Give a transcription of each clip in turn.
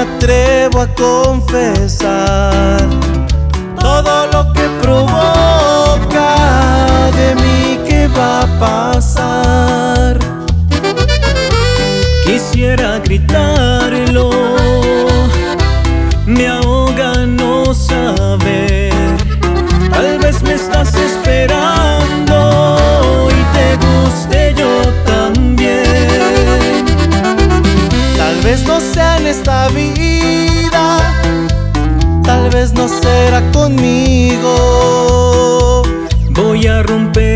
atrevo a confesar todo lo que provoca de mí que va a pasar. Quisiera gritarlo. vida tal vez no será conmigo. Voy a romper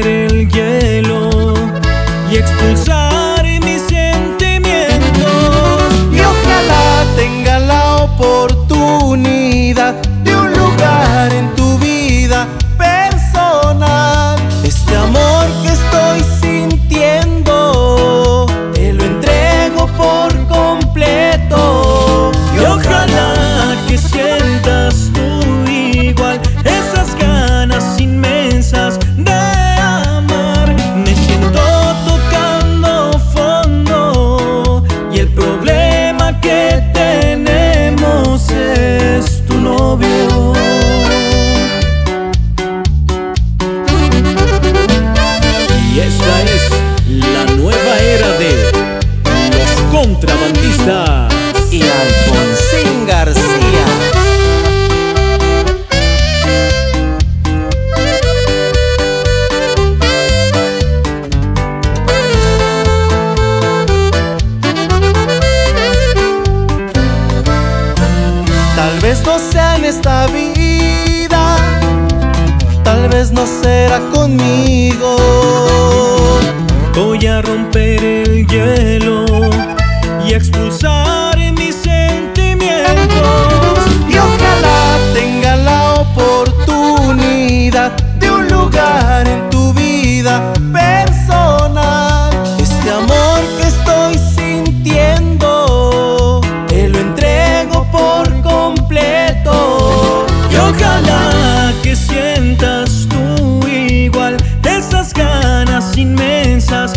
vez no sea en esta vida, tal vez no será conmigo. Voy a romper el hielo y expulsar mis sentimientos. Y ojalá tenga la oportunidad de un lugar en inmensas